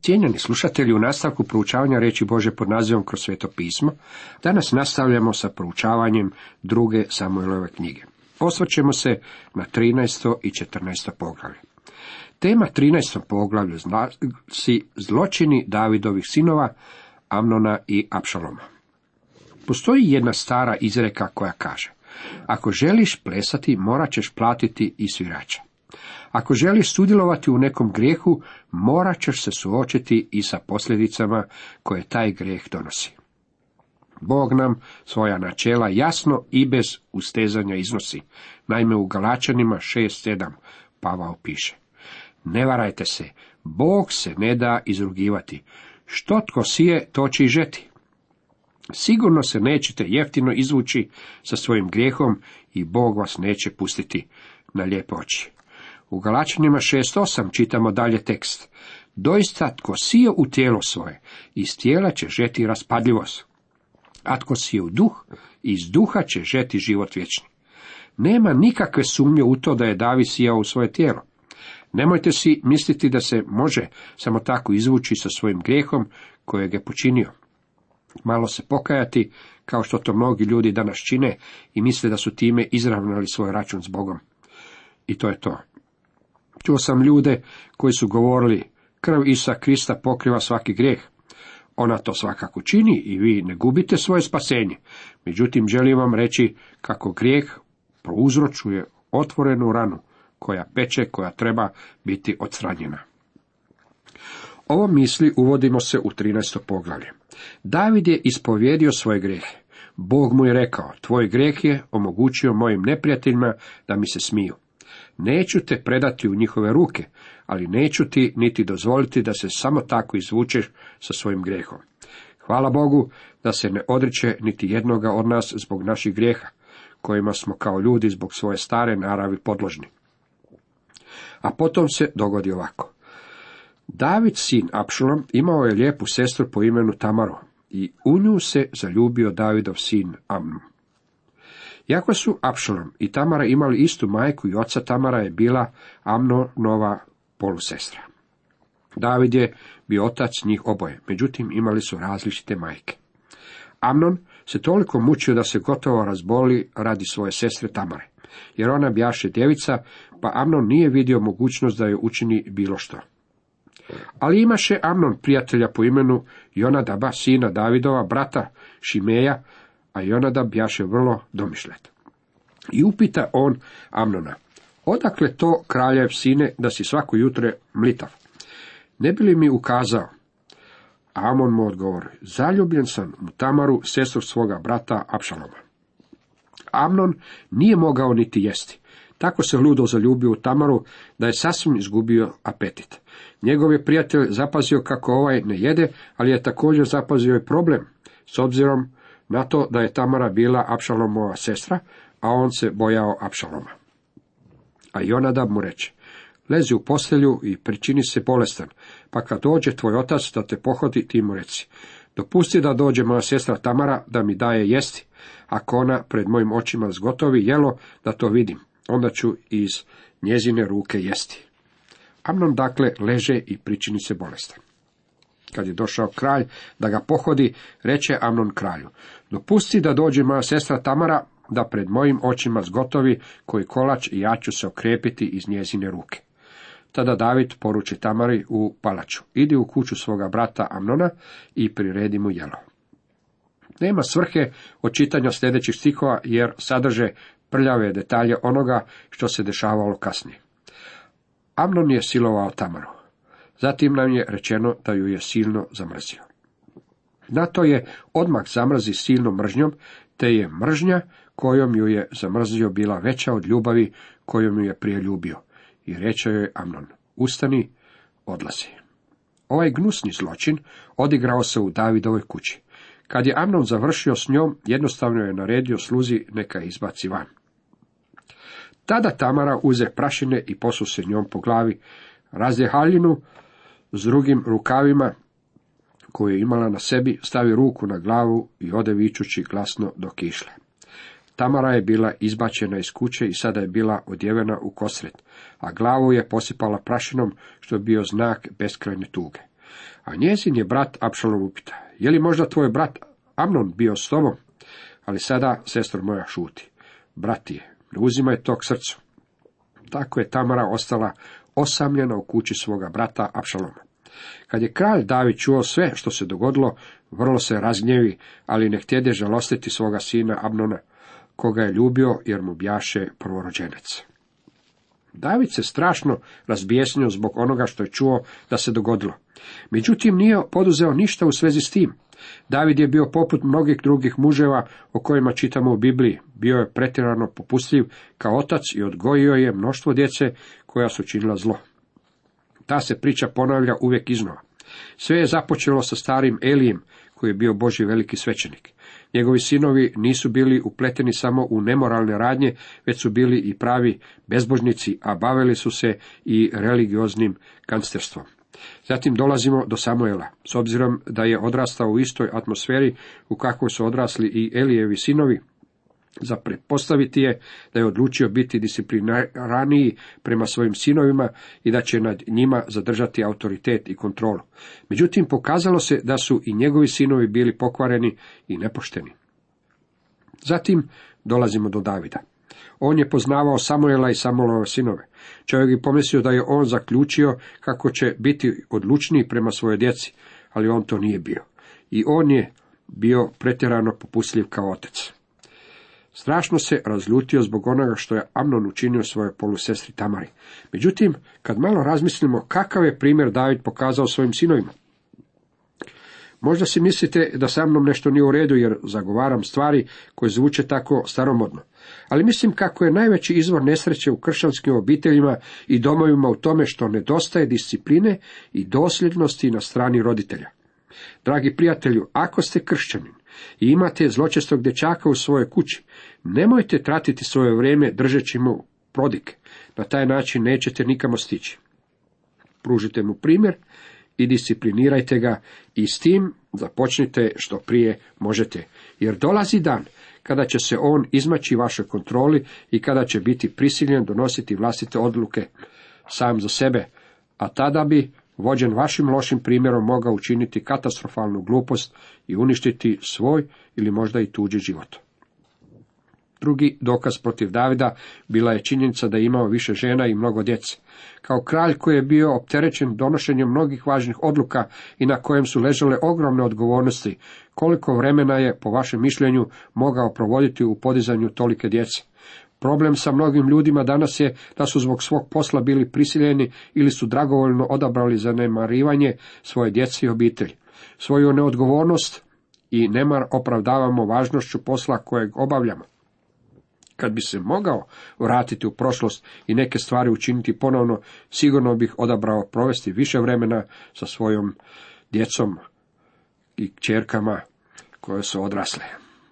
Cijenjeni slušatelji, u nastavku proučavanja reći Bože pod nazivom kroz sveto pismo, danas nastavljamo sa proučavanjem druge Samuelove knjige. Osvrćemo se na 13. i 14. poglavlje. Tema 13. poglavlju si zločini Davidovih sinova, Amnona i Apšaloma. Postoji jedna stara izreka koja kaže, ako želiš plesati, morat ćeš platiti i svirača. Ako želiš sudjelovati u nekom grijehu, morat ćeš se suočiti i sa posljedicama koje taj grijeh donosi. Bog nam svoja načela jasno i bez ustezanja iznosi. Naime, u Galačanima 6.7 Pavao piše. Ne varajte se, Bog se ne da izrugivati. Što tko sije, to će i žeti. Sigurno se nećete jeftino izvući sa svojim grijehom i Bog vas neće pustiti na lijepe oči. U Galačanima 6.8 čitamo dalje tekst. Doista tko sije u tijelo svoje, iz tijela će žeti raspadljivost. A tko sije u duh, iz duha će žeti život vječni. Nema nikakve sumnje u to da je Davi sijao u svoje tijelo. Nemojte si misliti da se može samo tako izvući sa svojim grijehom kojeg je počinio. Malo se pokajati, kao što to mnogi ljudi danas čine i misle da su time izravnali svoj račun s Bogom. I to je to. Čuo sam ljude koji su govorili, krv Isa Krista pokriva svaki grijeh. Ona to svakako čini i vi ne gubite svoje spasenje. Međutim, želim vam reći kako grijeh prouzročuje otvorenu ranu, koja peče, koja treba biti odstranjena. Ovo misli uvodimo se u 13. poglavlje. David je ispovjedio svoje grehe. Bog mu je rekao, tvoj greh je omogućio mojim neprijateljima da mi se smiju. Neću te predati u njihove ruke, ali neću ti niti dozvoliti da se samo tako izvučeš sa svojim grehom. Hvala Bogu da se ne odriče niti jednoga od nas zbog naših grijeha, kojima smo kao ljudi zbog svoje stare naravi podložni. A potom se dogodi ovako. David, sin Apšulom, imao je lijepu sestru po imenu Tamaru i u nju se zaljubio Davidov sin Amnon. Iako su Apšalom i Tamara imali istu majku i oca Tamara je bila Amnonova polusestra. David je bio otac njih oboje, međutim imali su različite majke. Amnon se toliko mučio da se gotovo razboli radi svoje sestre Tamare, jer ona bjaše djevica, pa Amnon nije vidio mogućnost da joj učini bilo što. Ali imaše Amnon prijatelja po imenu Jonadaba, sina Davidova, brata Šimeja, a Jonadab bjaše vrlo domišljat. I upita on Amnona, odakle to kraljev sine da si svako jutre mlitav? Ne bi li mi ukazao? Amon mu odgovori, zaljubljen sam u Tamaru, sestru svoga brata Apšaloma. Amnon nije mogao niti jesti. Tako se ludo zaljubio u Tamaru da je sasvim izgubio apetit. Njegov je prijatelj zapazio kako ovaj ne jede, ali je također zapazio i problem, s obzirom na to da je Tamara bila Apšalomova sestra, a on se bojao Apšaloma. A Jonadab mu reče, lezi u postelju i pričini se bolestan, pa kad dođe tvoj otac da te pohodi, ti mu reci, dopusti da dođe moja sestra Tamara da mi daje jesti, ako ona pred mojim očima zgotovi jelo, da to vidim, onda ću iz njezine ruke jesti. Amnon dakle leže i pričini se bolestan. Kad je došao kralj da ga pohodi, reče Amnon kralju, dopusti da dođe moja sestra Tamara, da pred mojim očima zgotovi koji kolač i ja ću se okrepiti iz njezine ruke. Tada David poruči Tamari u palaču, idi u kuću svoga brata Amnona i priredi mu jelo. Nema svrhe od čitanja sljedećih stihova jer sadrže prljave detalje onoga što se dešavalo kasnije. Amnon je silovao Tamaru. Zatim nam je rečeno da ju je silno zamrzio. Na to je odmah zamrzi silnom mržnjom, te je mržnja kojom ju je zamrzio bila veća od ljubavi kojom ju je prije ljubio. I reče joj Amnon, ustani, odlazi. Ovaj gnusni zločin odigrao se u Davidovoj kući. Kad je Amnon završio s njom, jednostavno je naredio sluzi neka izbaci van. Tada Tamara uze prašine i posu se njom po glavi, razje haljinu s drugim rukavima koju je imala na sebi, stavi ruku na glavu i ode vičući glasno do kišle. Tamara je bila izbačena iz kuće i sada je bila odjevena u kosret, a glavu je posipala prašinom, što je bio znak beskrajne tuge. A njezin je brat Apšalom upita, je li možda tvoj brat Amnon bio s tobom? Ali sada, sestro moja, šuti. Brat je, ne uzimaj to k srcu. Tako je Tamara ostala osamljena u kući svoga brata Apšaloma. Kad je kralj David čuo sve što se dogodilo, vrlo se razgnjevi, ali ne htjede žalostiti svoga sina Abnona, koga je ljubio jer mu bjaše prvorođenec. David se strašno razbijesnio zbog onoga što je čuo da se dogodilo. Međutim, nije poduzeo ništa u svezi s tim. David je bio poput mnogih drugih muževa o kojima čitamo u Bibliji. Bio je pretjerano popustljiv kao otac i odgojio je mnoštvo djece koja su činila zlo. Ta se priča ponavlja uvijek iznova. Sve je započelo sa starim Elijem, koji je bio Boži veliki svećenik. Njegovi sinovi nisu bili upleteni samo u nemoralne radnje, već su bili i pravi bezbožnici, a bavili su se i religioznim kansterstvom. Zatim dolazimo do Samuela. S obzirom da je odrastao u istoj atmosferi u kakvoj su odrasli i Elijevi sinovi, za pretpostaviti je da je odlučio biti disciplinaraniji prema svojim sinovima i da će nad njima zadržati autoritet i kontrolu. Međutim, pokazalo se da su i njegovi sinovi bili pokvareni i nepošteni. Zatim dolazimo do Davida. On je poznavao Samuela i Samuelove sinove. Čovjek je pomislio da je on zaključio kako će biti odlučniji prema svojoj djeci, ali on to nije bio. I on je bio pretjerano popustljiv kao otac. Strašno se razljutio zbog onoga što je Amnon učinio svojoj polusestri Tamari. Međutim, kad malo razmislimo kakav je primjer David pokazao svojim sinovima. Možda si mislite da sa mnom nešto nije u redu jer zagovaram stvari koje zvuče tako staromodno. Ali mislim kako je najveći izvor nesreće u kršćanskim obiteljima i domovima u tome što nedostaje discipline i dosljednosti na strani roditelja. Dragi prijatelju, ako ste kršćanin i imate zločestog dječaka u svojoj kući, nemojte tratiti svoje vrijeme držeći mu prodike. Na taj način nećete nikamo stići. Pružite mu primjer i disciplinirajte ga i s tim započnite što prije možete. Jer dolazi dan kada će se on izmaći vašoj kontroli i kada će biti prisiljen donositi vlastite odluke sam za sebe, a tada bi vođen vašim lošim primjerom mogao učiniti katastrofalnu glupost i uništiti svoj ili možda i tuđi život. Drugi dokaz protiv Davida bila je činjenica da je imao više žena i mnogo djece. Kao kralj koji je bio opterećen donošenjem mnogih važnih odluka i na kojem su ležale ogromne odgovornosti, koliko vremena je, po vašem mišljenju, mogao provoditi u podizanju tolike djece? Problem sa mnogim ljudima danas je da su zbog svog posla bili prisiljeni ili su dragovoljno odabrali zanemarivanje svoje djece i obitelji. Svoju neodgovornost i nemar opravdavamo važnošću posla kojeg obavljamo. Kad bi se mogao vratiti u prošlost i neke stvari učiniti ponovno, sigurno bih odabrao provesti više vremena sa svojom djecom i čerkama koje su odrasle.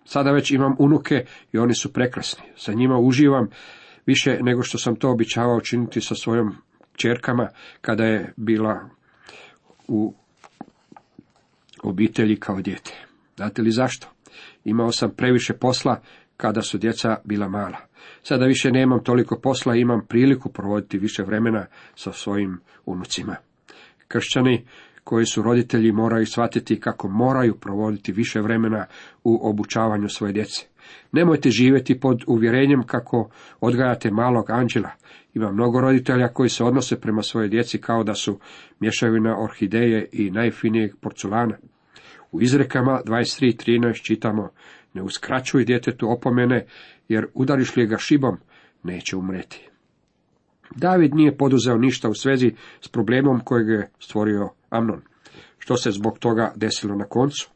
Sada već imam unuke i oni su prekrasni. Sa njima uživam više nego što sam to običavao učiniti sa svojom čerkama kada je bila u obitelji kao dijete. Znate li zašto? Imao sam previše posla kada su djeca bila mala. Sada više nemam toliko posla i imam priliku provoditi više vremena sa svojim unucima. Kršćani koji su roditelji moraju shvatiti kako moraju provoditi više vremena u obučavanju svoje djece. Nemojte živjeti pod uvjerenjem kako odgajate malog anđela. Ima mnogo roditelja koji se odnose prema svojoj djeci kao da su mješavina orhideje i najfinijeg porculana. U izrekama 23.13 čitamo ne uskraćuj djetetu opomene, jer udariš li ga šibom, neće umreti. David nije poduzeo ništa u svezi s problemom kojeg je stvorio Amnon. Što se zbog toga desilo na koncu?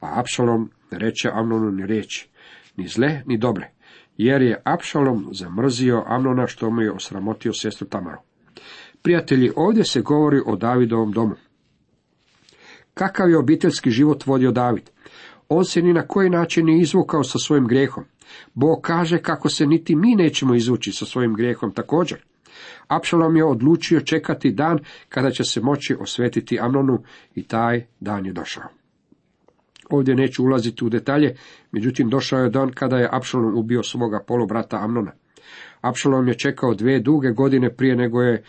A Apšalom ne reče Amnonu ni riječi, ni zle, ni dobre, jer je Apšalom zamrzio Amnona što mu je osramotio sestru Tamaru. Prijatelji, ovdje se govori o Davidovom domu. Kakav je obiteljski život vodio David? On se ni na koji način nije izvukao sa svojim grijehom. Bog kaže kako se niti mi nećemo izvući sa svojim grijehom također. Apšalom je odlučio čekati dan kada će se moći osvetiti Amnonu i taj dan je došao. Ovdje neću ulaziti u detalje, međutim došao je dan kada je Apšalom ubio svoga polubrata Amnona. Apšalom je čekao dvije duge godine prije nego je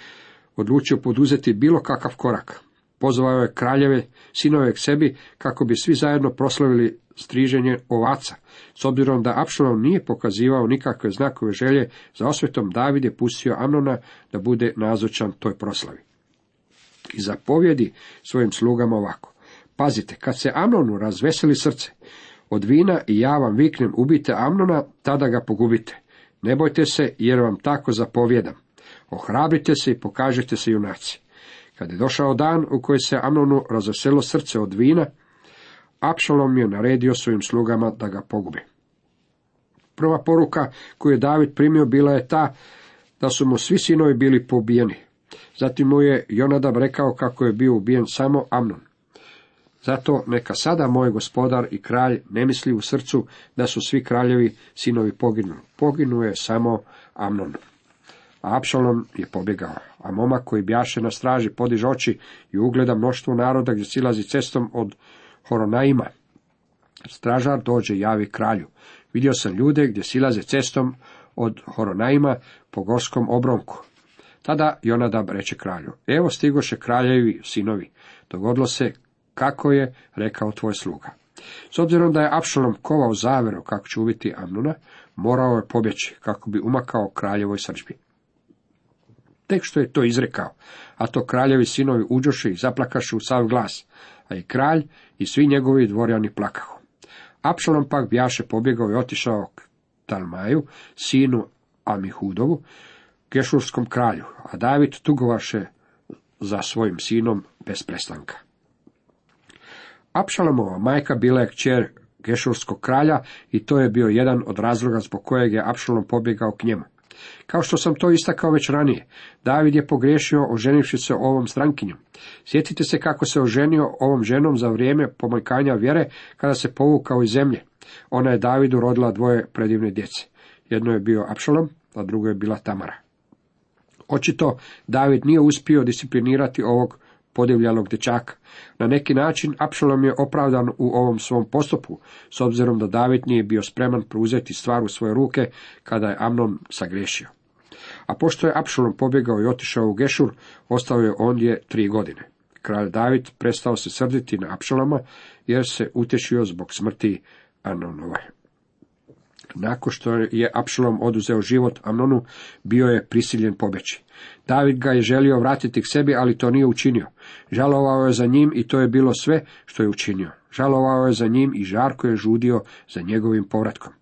odlučio poduzeti bilo kakav korak. Pozvao je kraljeve, sinove k sebi, kako bi svi zajedno proslavili striženje ovaca. S obzirom da Apšalom nije pokazivao nikakve znakove želje za osvetom, David je pustio Amnona da bude nazočan toj proslavi. I zapovjedi svojim slugama ovako. Pazite, kad se Amnonu razveseli srce, od vina i ja vam viknem ubite Amnona, tada ga pogubite. Ne bojte se, jer vam tako zapovjedam. Ohrabrite se i pokažite se junaci. Kad je došao dan u koji se Amnonu razveselo srce od vina, Apšalom je naredio svojim slugama da ga pogube. Prva poruka koju je David primio bila je ta da su mu svi sinovi bili pobijeni. Zatim mu je Jonadab rekao kako je bio ubijen samo Amnon. Zato neka sada moj gospodar i kralj ne misli u srcu da su svi kraljevi sinovi poginuli. Poginuo je samo Amnon. A Apšalom je pobjegao, a momak koji bjaše na straži podiže oči i ugleda mnoštvo naroda gdje silazi cestom od Horonaima. Stražar dođe javi kralju. Vidio sam ljude gdje silaze cestom od Horonaima po gorskom obronku. Tada Jonadab reče kralju, evo stigoše kraljevi sinovi, dogodilo se kako je rekao tvoj sluga. S obzirom da je Apšalom kovao zaveru kako će ubiti Amnuna, morao je pobjeći kako bi umakao kraljevoj srđbi. Tek što je to izrekao, a to kraljevi sinovi uđoše i zaplakaše u sav glas, a i kralj i svi njegovi dvorjani plakahu. Apšalom pak bjaše pobjegao i otišao k Talmaju, sinu Amihudovu, Gešurskom kralju, a David tugovaše za svojim sinom bez prestanka. Apšalomova majka bila je kćer Gešurskog kralja i to je bio jedan od razloga zbog kojeg je Apšalom pobjegao k njemu. Kao što sam to istakao već ranije, David je pogriješio oženivši se ovom strankinjom. Sjetite se kako se oženio ovom ženom za vrijeme pomajkanja vjere, kada se povukao iz zemlje. Ona je Davidu rodila dvoje predivne djece. Jedno je bio Apšalom, a drugo je bila Tamara. Očito David nije uspio disciplinirati ovog podivljalog dječaka. Na neki način Apšalom je opravdan u ovom svom postupku, s obzirom da David nije bio spreman preuzeti stvar u svoje ruke kada je Amnon sagrešio. A pošto je Apšalom pobjegao i otišao u Gešur, ostao je ondje tri godine. Kralj David prestao se srditi na Apšaloma, jer se utješio zbog smrti Amnonove. Nakon što je Apšalom oduzeo život Amnonu, bio je prisiljen pobeći. David ga je želio vratiti k sebi, ali to nije učinio. Žalovao je za njim i to je bilo sve što je učinio. Žalovao je za njim i žarko je žudio za njegovim povratkom.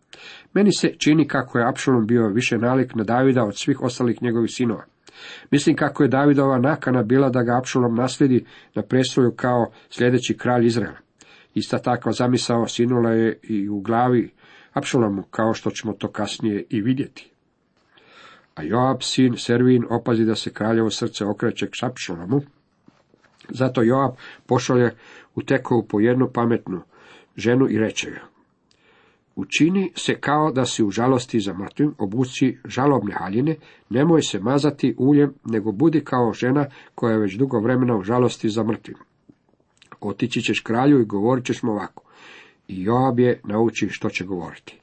Meni se čini kako je Apšalom bio više nalik na Davida od svih ostalih njegovih sinova. Mislim kako je Davidova nakana bila da ga Apšalom naslijedi na prestolju kao sljedeći kralj Izraela. Ista takva zamisao sinula je i u glavi Apšalomu, kao što ćemo to kasnije i vidjeti. A Joab, sin Servin, opazi da se kraljevo srce okreće k Apšalomu. Zato Joab pošalje u tekovu po jednu pametnu ženu i reče joj. Učini se kao da si u žalosti za mrtvim, obuci žalobne haljine, nemoj se mazati uljem, nego budi kao žena koja je već dugo vremena u žalosti za mrtvim. Otići ćeš kralju i govorit ćeš mu ovako. I Joab je nauči što će govoriti.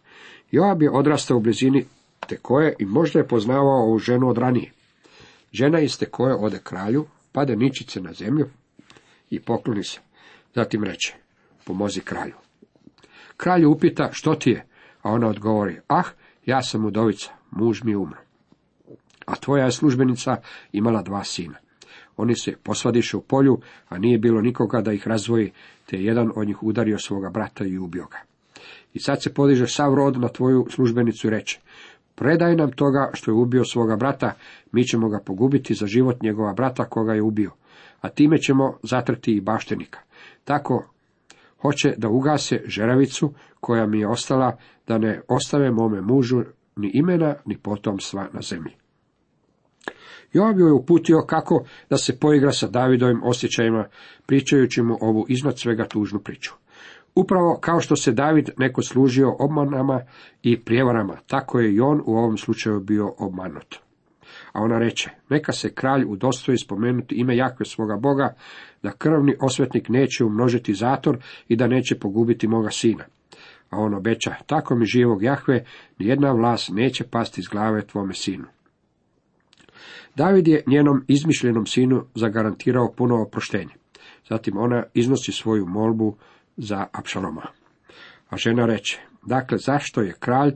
Joab je odrastao u blizini Tekoje i možda je poznavao ovu ženu od ranije. Žena iz Tekoje ode kralju, pade ničice na zemlju i pokloni se. Zatim reče, pomozi kralju. Kralju upita, što ti je? A ona odgovori, ah, ja sam udovica, muž mi umro. A tvoja je službenica imala dva sina. Oni se posvadiše u polju, a nije bilo nikoga da ih razvoji, te jedan od njih udario svoga brata i ubio ga. I sad se podiže sav rod na tvoju službenicu i reče, predaj nam toga što je ubio svoga brata, mi ćemo ga pogubiti za život njegova brata koga je ubio, a time ćemo zatrti i baštenika. Tako hoće da ugase žeravicu koja mi je ostala, da ne ostave mome mužu ni imena, ni potomstva na zemlji. Joab je uputio kako da se poigra sa Davidovim osjećajima, pričajući mu ovu iznad svega tužnu priču. Upravo kao što se David neko služio obmanama i prijevarama, tako je i on u ovom slučaju bio obmanut. A ona reče, neka se kralj udostoji spomenuti ime Jakve svoga Boga, da krvni osvetnik neće umnožiti zator i da neće pogubiti moga sina. A on obeća, tako mi živog Jahve, nijedna vlas neće pasti iz glave tvome sinu. David je njenom izmišljenom sinu zagarantirao puno oproštenje. Zatim ona iznosi svoju molbu za Apšaloma. A žena reče, dakle, zašto je kralj,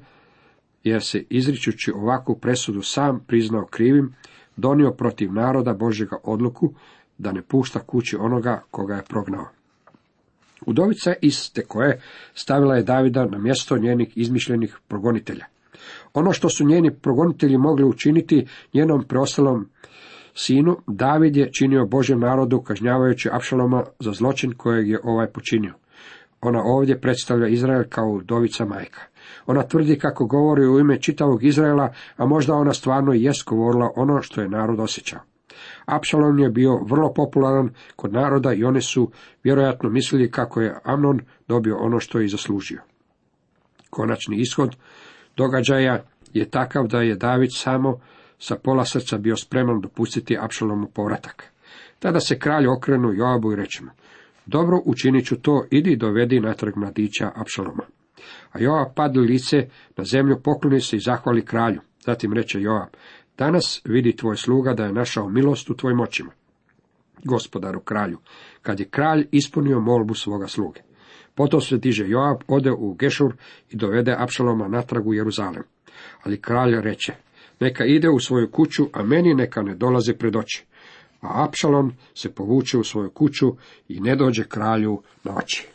jer se izričući ovakvu presudu sam priznao krivim, donio protiv naroda Božjega odluku da ne pušta kući onoga koga je prognao. Udovica iz Tekoje stavila je Davida na mjesto njenih izmišljenih progonitelja. Ono što su njeni progonitelji mogli učiniti njenom preostalom sinu, David je činio Božem narodu kažnjavajući Apšaloma za zločin kojeg je ovaj počinio. Ona ovdje predstavlja Izrael kao udovica majka. Ona tvrdi kako govori u ime čitavog Izraela, a možda ona stvarno i jest govorila ono što je narod osjećao. Apšalom je bio vrlo popularan kod naroda i oni su vjerojatno mislili kako je Amnon dobio ono što je i zaslužio. Konačni ishod događaja je takav da je David samo sa pola srca bio spreman dopustiti Apšalomu povratak. Tada se kralj okrenu Joabu i reče mu, dobro učinit ću to, idi dovedi natrag mladića Apšaloma. A Joab padli lice na zemlju, pokloni se i zahvali kralju. Zatim reče Joab, danas vidi tvoj sluga da je našao milost u tvojim očima. Gospodaru kralju, kad je kralj ispunio molbu svoga sluge. Potom se diže Joab, ode u Gešur i dovede Apšaloma natrag u Jeruzalem. Ali kralj reče, neka ide u svoju kuću, a meni neka ne dolaze pred oči. A Apšalom se povuče u svoju kuću i ne dođe kralju na oči.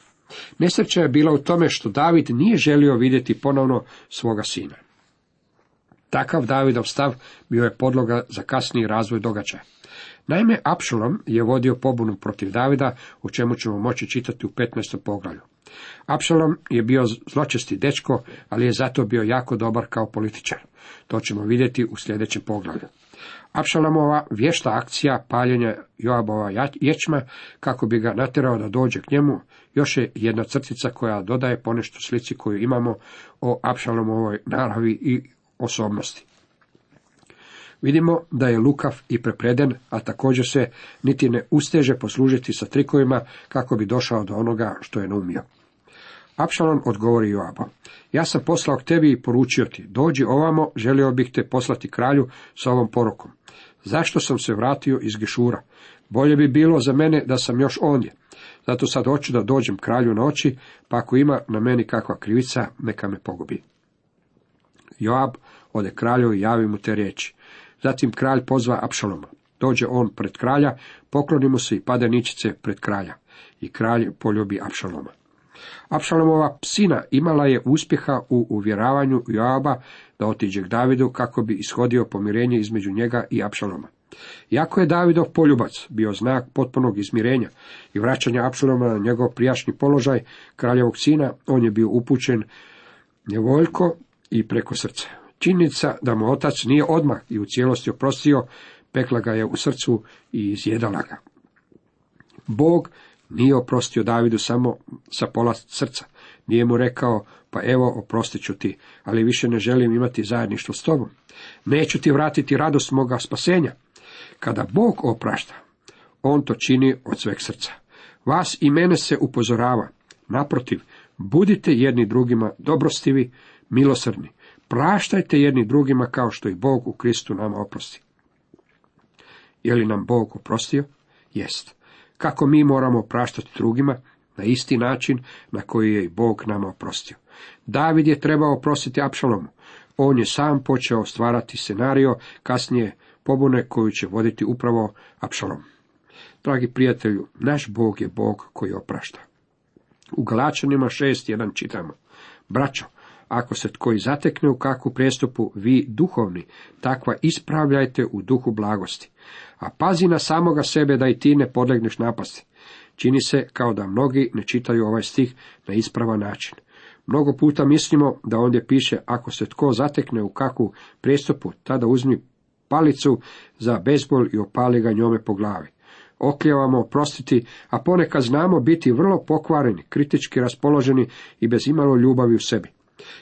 Nesreća je bila u tome što David nije želio vidjeti ponovno svoga sina. Takav Davidov stav bio je podloga za kasniji razvoj događaja. Naime, Apšalom je vodio pobunu protiv Davida, o čemu ćemo moći čitati u 15. poglavlju. Apšalom je bio zločesti dečko, ali je zato bio jako dobar kao političar. To ćemo vidjeti u sljedećem poglavlju. Apšalomova vješta akcija paljenja Joabova ječma, kako bi ga natjerao da dođe k njemu, još je jedna crtica koja dodaje ponešto slici koju imamo o Apšalomovoj naravi i osobnosti. Vidimo da je lukav i prepreden, a također se niti ne usteže poslužiti sa trikovima kako bi došao do onoga što je naumio. Apšalon odgovori Joaba, ja sam poslao k tebi i poručio ti, dođi ovamo, želio bih te poslati kralju sa ovom porukom. Zašto sam se vratio iz Gešura? Bolje bi bilo za mene da sam još ondje. Zato sad hoću da dođem kralju na oči, pa ako ima na meni kakva krivica, neka me pogubi. Joab ode kralju i javi mu te riječi. Zatim kralj pozva Apšaloma. Dođe on pred kralja, pokloni mu se i pade ničice pred kralja. I kralj poljubi Apšaloma. Apšalomova psina imala je uspjeha u uvjeravanju Joaba da otiđe k Davidu kako bi ishodio pomirenje između njega i Apšaloma. Iako je Davidov poljubac bio znak potpunog izmirenja i vraćanja Apšaloma na njegov prijašnji položaj kraljevog sina, on je bio upućen nevoljko i preko srca. Činjenica da mu otac nije odmah i u cijelosti oprostio, pekla ga je u srcu i izjedala ga. Bog nije oprostio Davidu samo sa pola srca. Nije mu rekao, pa evo, oprostit ću ti, ali više ne želim imati zajedništvo s tobom. Neću ti vratiti radost moga spasenja. Kada Bog oprašta, on to čini od sveg srca. Vas i mene se upozorava. Naprotiv, budite jedni drugima dobrostivi, milosrdni. Praštajte jedni drugima kao što i Bog u Kristu nama oprosti. Je li nam Bog oprostio? Jest. Kako mi moramo praštati drugima? Na isti način na koji je i Bog nama oprostio. David je trebao oprostiti Apšalomu. On je sam počeo stvarati scenario kasnije pobune koju će voditi upravo Apšalom. Dragi prijatelju, naš Bog je Bog koji oprašta. U Galačanima 6.1 čitamo. Braćo, ako se tko i zatekne u kakvu prijestupu, vi duhovni, takva ispravljajte u duhu blagosti. A pazi na samoga sebe da i ti ne podlegneš napasti. Čini se kao da mnogi ne čitaju ovaj stih na ispravan način. Mnogo puta mislimo da ondje piše ako se tko zatekne u kakvu prijestupu, tada uzmi palicu za bezbol i opali ga njome po glavi. Okljevamo oprostiti, a ponekad znamo biti vrlo pokvareni, kritički raspoloženi i bez imalo ljubavi u sebi.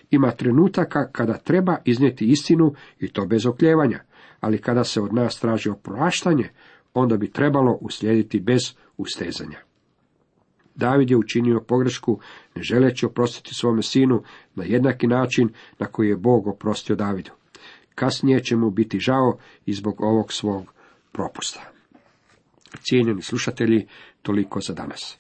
Ima trenutaka kada treba iznijeti istinu i to bez okljevanja, ali kada se od nas traži opraštanje, onda bi trebalo uslijediti bez ustezanja. David je učinio pogrešku, ne želeći oprostiti svome sinu na jednaki način na koji je Bog oprostio Davidu. Kasnije će mu biti žao i zbog ovog svog propusta. Cijenjeni slušatelji, Toliko za danas.